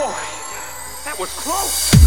Boy, that was close.